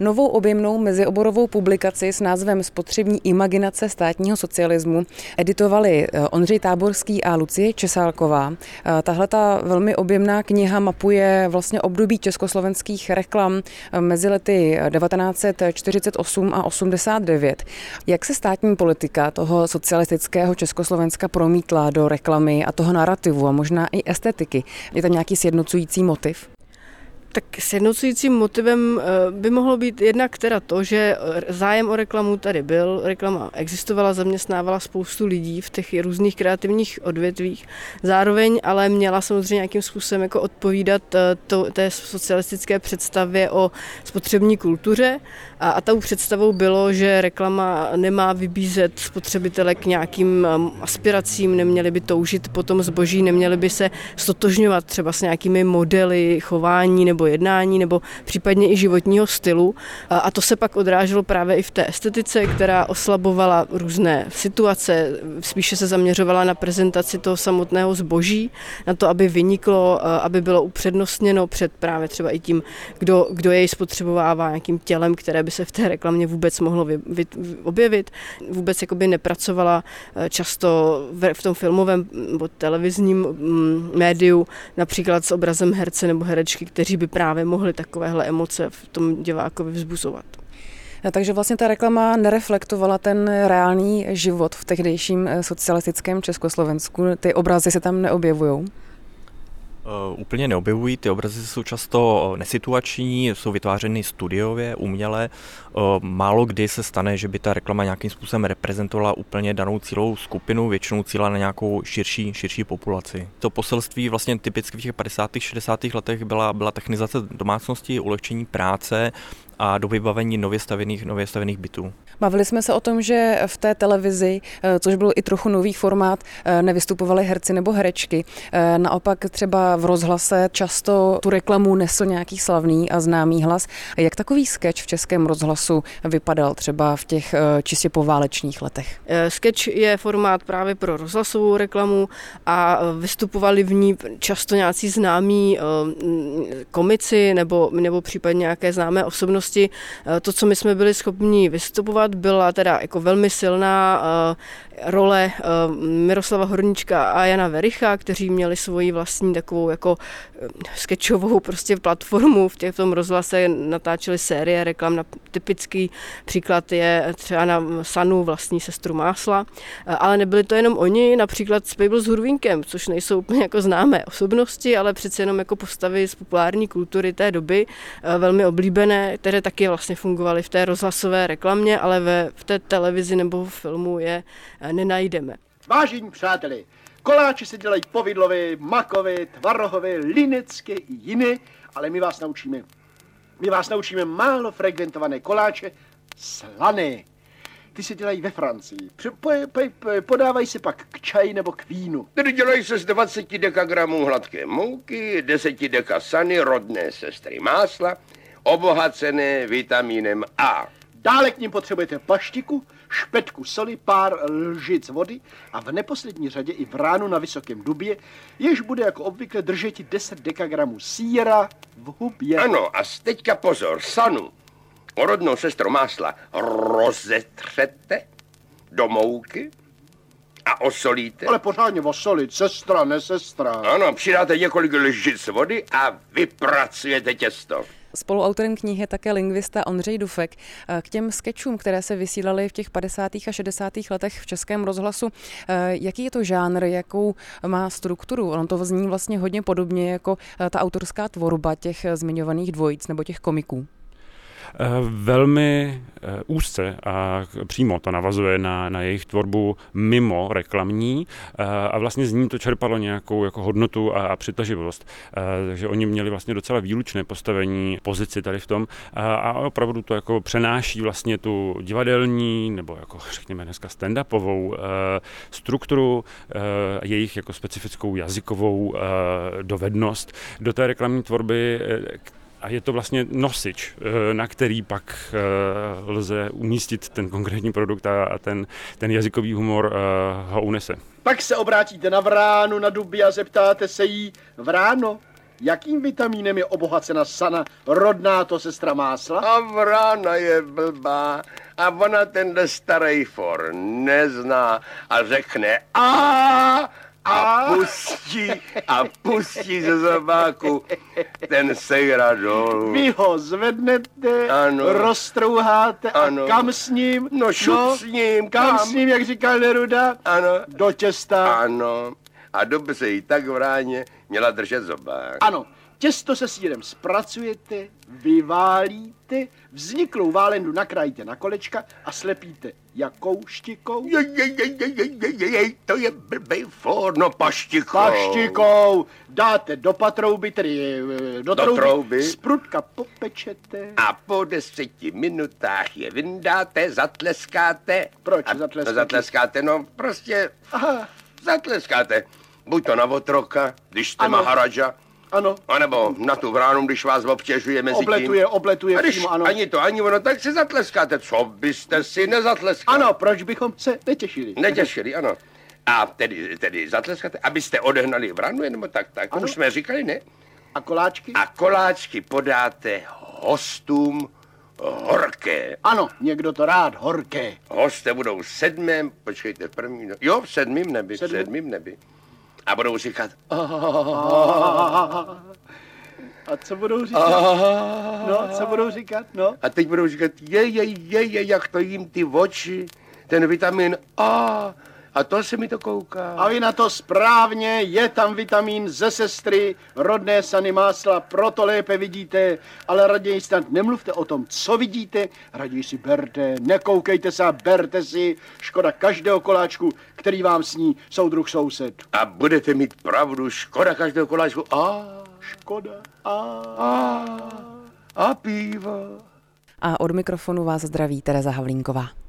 Novou objemnou mezioborovou publikaci s názvem Spotřební imaginace státního socialismu editovali eh, Ondřej Táborský a Lucie Česálková. Eh, tahle ta velmi objemná kniha mapuje vlastně období československých reklam eh, mezi lety 1948 a 89. Jak se státní politika toho socialistického Československa promítla do reklamy a toho narrativu a možná i estetiky? Je tam nějaký sjednocující motiv? Tak sjednocujícím motivem eh, by mohlo být jednak teda to, že eh, zájem o reklamu tady byl, reklama existovala, zaměstnávala spoustu lidí v těch různých kreativních odvětvích, zároveň ale měla samozřejmě nějakým způsobem jako odpovídat eh, to, té socialistické představě o spotřební kultuře. A, a tou představou bylo, že reklama nemá vybízet spotřebitele k nějakým aspiracím, neměli by toužit po tom zboží, neměli by se stotožňovat třeba s nějakými modely chování nebo nebo jednání, nebo případně i životního stylu. A to se pak odráželo právě i v té estetice, která oslabovala různé situace, spíše se zaměřovala na prezentaci toho samotného zboží, na to, aby vyniklo, aby bylo upřednostněno před právě třeba i tím, kdo, kdo jej spotřebovává nějakým tělem, které by se v té reklamě vůbec mohlo vy, vy, objevit. Vůbec jakoby nepracovala často v, v tom filmovém nebo televizním mm, médiu například s obrazem herce nebo herečky, kteří by právě mohly takovéhle emoce v tom divákovi vzbuzovat. Takže vlastně ta reklama nereflektovala ten reálný život v tehdejším eh, socialistickém Československu. Ty obrazy se tam neobjevují? Uh, úplně neobjevují, ty obrazy jsou často eh, nesituační, jsou vytvářeny studiově, uměle. Uh, málo kdy se stane, že by ta reklama nějakým způsobem reprezentovala úplně danou cílovou skupinu, většinou cíla na nějakou širší, širší populaci. To poselství vlastně typicky v těch 50. 60. letech byla, byla technizace domácnosti, ulehčení práce, a do vybavení nově stavěných, nově stavěných bytů. Bavili jsme se o tom, že v té televizi, eh, což byl i trochu nový formát, eh, nevystupovali herci nebo herečky. Eh, naopak třeba v rozhlase často tu reklamu nesl nějaký slavný a známý hlas. Jak takový sketch v českém rozhlasu vypadal třeba v těch čistě poválečných letech? Sketch je formát právě pro rozhlasovou reklamu a vystupovali v ní často nějací známí komici nebo, nebo případně nějaké známé osobnosti minulosti eh, to, co my jsme byli schopni vystupovat, byla teda jako velmi silná eh, role eh, Miroslava Hornička a Jana Vericha, kteří měli svoji vlastní takovou jako sketchovou prostě platformu v, těch, v tom rozhlase, natáčeli série reklam. Na, typický příklad je třeba na Sanu vlastní sestru Másla, ale nebyli to jenom oni, například Spable s Hurvínkem, což nejsou úplně jako známé osobnosti, ale přece jenom jako postavy z populární kultury té doby, velmi oblíbené, které taky vlastně fungovaly v té rozhlasové reklamě, ale ve, v té televizi nebo v filmu je eh, nenajdeme. Vážení přáteli, koláče se dělají povidlovi, makovi, tvarohovi, linecky i jiné, ale my vás naučíme. My vás naučíme málo frekventované koláče slané. Ty se dělají ve Francii. Po, po, po, podávají se pak k čaji nebo k vínu. Tedy dělají se z 20 dekagramů hladké mouky, 10 deka sany, rodné sestry másla, obohacené vitamínem A. Dále k ním potřebujete paštiku, špetku soli, pár lžic vody a v neposlední řadě i vránu na vysokém dubě, jež bude jako obvykle držet 10 dekagramů síra v hubě. Ano, a teďka pozor, sanu, rodnou sestru másla rozetřete do mouky a osolíte. Ale pořádně osolit, sestra, ne sestra. Ano, přidáte několik lžic vody a vypracujete těsto. Spoluautorem knihy je také lingvista Ondřej Dufek. Eh, k těm sketchům, které se vysílaly v těch 50. a 60. letech v českém rozhlasu, eh, jaký je to žánr, jakou má strukturu? Ono to zní vlastně hodně podobně jako eh, ta autorská tvorba těch zmiňovaných dvojic nebo těch komiků. Eh, velmi eh, úzce a přímo to navazuje na, na jejich tvorbu mimo reklamní eh, a vlastně z ní to čerpalo nějakou jako hodnotu a, a přitaživost. Takže oni měli vlastně docela výlučné postavení, pozici tady v tom a, a opravdu to jako přenáší vlastně tu divadelní nebo jako řekněme dneska stand-upovou strukturu, jejich jako specifickou jazykovou dovednost do té reklamní tvorby, a je to vlastně nosič, eh, na který pak eh, lze umístit ten konkrétní produkt a ten, ten jazykový humor eh, ho unese. Pak se obrátíte na vránu na duby a zeptáte se jí, vráno, jakým vitamínem je obohacena sana rodná to sestra másla? A vrána je blbá a ona tenhle starý for nezná a řekne a a pustí, a pustí ze zobáku ten sejra dolů. Vy ho zvednete, Ano. roztrouháte Ano. a kam s ním? No šup s ním, kam, kam? s ním, jak říkal Neruda? Ano, Do těsta. ano. A doby se jí tak v ráně měla držet zobák. Ano, těsto se sírem zpracujete, vyválíte, vzniklou válendu nakrájíte na kolečka a slepíte jakou štikou? Jej, jej, jej, jej, jej, jej, jej, jej, to je blbej for, no paštikou. Paštikou dáte do patrouby, tedy eh, do, Do trouby, trouby. sprutka popečete. A po deseti minutách je vyndáte, zatleskáte. Proč a, zatleskáte? No, zatleskáte, no prostě Aha, zatleskáte. Buď to na otroka, když jste Ano. Maharaja, ano, anebo na tu vránu, když vás obtěžuje mezi obletuje, tím. obletuje A přímo, ano. ani to, ani ono, tak si zatleskáte. Co byste si nezatleskali? Ano, proč bychom se netěšili? Netěšili, ano. A tedy, tedy zatleskáte, abyste odehnali vranu, nebo tak, tak, Ano. už jsme říkali, ne? A koláčky? A koláčky podáte hostům horké. Ano, někdo to rád, horké. Hosté budou v sedmém, počkejte, v první, no, jo, v sedmém nebi, v sedmém nebi. A budou říkat, A co budou říkat? No, co budou říkat? No. a teď budou říkat, je, je, je, je, jak to jim ty oči, ten vitamin A, a to se mi to kouká. A vy na to správně, je tam vitamin ze sestry, rodné sany másla, proto lépe vidíte, ale raději snad nemluvte o tom, co vidíte, raději si berte, nekoukejte se a berte si, škoda každého koláčku, který vám sní soudruh soused. A budete mít pravdu, škoda každého koláčku. A, Škoda. A... a, a piva. A od mikrofonu vás zdraví Tereza Havlínková.